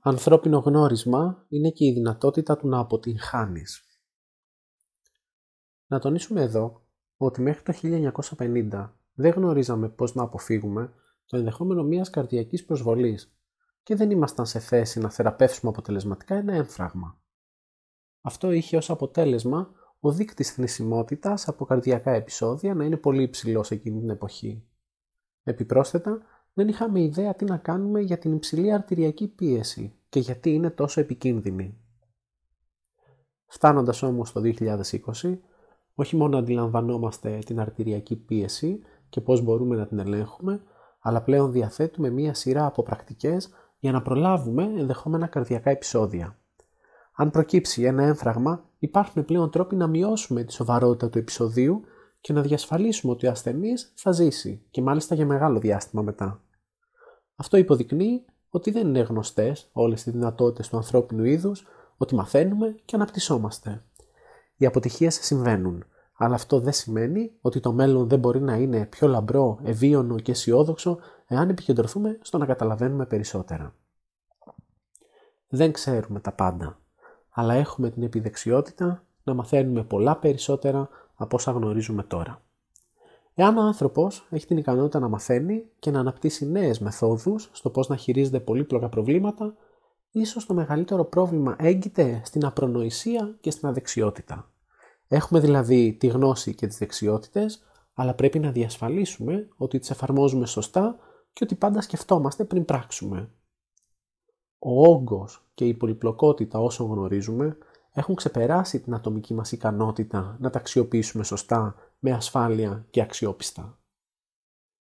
ανθρώπινο γνώρισμα είναι και η δυνατότητα του να αποτυγχάνεις. Να τονίσουμε εδώ ότι μέχρι το 1950 δεν γνωρίζαμε πώς να αποφύγουμε το ενδεχόμενο μιας καρδιακής προσβολής και δεν ήμασταν σε θέση να θεραπεύσουμε αποτελεσματικά ένα έμφραγμα. Αυτό είχε ως αποτέλεσμα ο δείκτης θνησιμότητας από καρδιακά επεισόδια να είναι πολύ υψηλός εκείνη την εποχή. Επιπρόσθετα, δεν είχαμε ιδέα τι να κάνουμε για την υψηλή αρτηριακή πίεση και γιατί είναι τόσο επικίνδυνη. Φτάνοντας όμως στο 2020, όχι μόνο αντιλαμβανόμαστε την αρτηριακή πίεση και πώς μπορούμε να την ελέγχουμε, αλλά πλέον διαθέτουμε μία σειρά από πρακτικές για να προλάβουμε ενδεχόμενα καρδιακά επεισόδια. Αν προκύψει ένα έμφραγμα, υπάρχουν πλέον τρόποι να μειώσουμε τη σοβαρότητα του επεισοδίου και να διασφαλίσουμε ότι ο ασθενής θα ζήσει και μάλιστα για μεγάλο διάστημα μετά. Αυτό υποδεικνύει ότι δεν είναι γνωστές όλες οι δυνατότητες του ανθρώπινου είδους, ότι μαθαίνουμε και αναπτυσσόμαστε. Οι αποτυχίες συμβαίνουν, αλλά αυτό δεν σημαίνει ότι το μέλλον δεν μπορεί να είναι πιο λαμπρό, ευίωνο και αισιόδοξο εάν επικεντρωθούμε στο να καταλαβαίνουμε περισσότερα. Δεν ξέρουμε τα πάντα, αλλά έχουμε την επιδεξιότητα να μαθαίνουμε πολλά περισσότερα από όσα γνωρίζουμε τώρα. Εάν ο άνθρωπος έχει την ικανότητα να μαθαίνει και να αναπτύσσει νέες μεθόδους στο πώς να χειρίζεται πολύπλοκα προβλήματα, ίσως το μεγαλύτερο πρόβλημα έγκυται στην απρονοησία και στην αδεξιότητα. Έχουμε δηλαδή τη γνώση και τις δεξιότητες, αλλά πρέπει να διασφαλίσουμε ότι τις εφαρμόζουμε σωστά και ότι πάντα σκεφτόμαστε πριν πράξουμε. Ο όγκος και η πολυπλοκότητα όσων γνωρίζουμε έχουν ξεπεράσει την ατομική μας ικανότητα να τα αξιοποιήσουμε σωστά, με ασφάλεια και αξιόπιστα.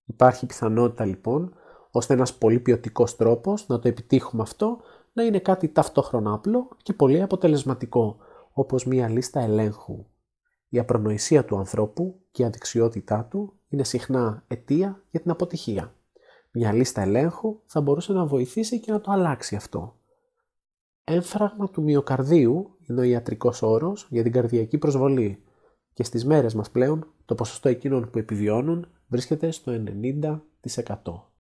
Υπάρχει πιθανότητα λοιπόν, ώστε ένας πολύ ποιοτικός τρόπος να το επιτύχουμε αυτό να είναι κάτι ταυτόχρονα απλό και πολύ αποτελεσματικό, όπως μία λίστα ελέγχου. Η απρονοησία του ανθρώπου και η αδεξιότητά του είναι συχνά αιτία για την αποτυχία. Μια λίστα ελέγχου θα μπορούσε να βοηθήσει και να το αλλάξει αυτό. Έμφραγμα του μυοκαρδίου είναι ο ιατρικός όρος για την καρδιακή προσβολή και στις μέρες μας πλέον το ποσοστό εκείνων που επιβιώνουν βρίσκεται στο 90%.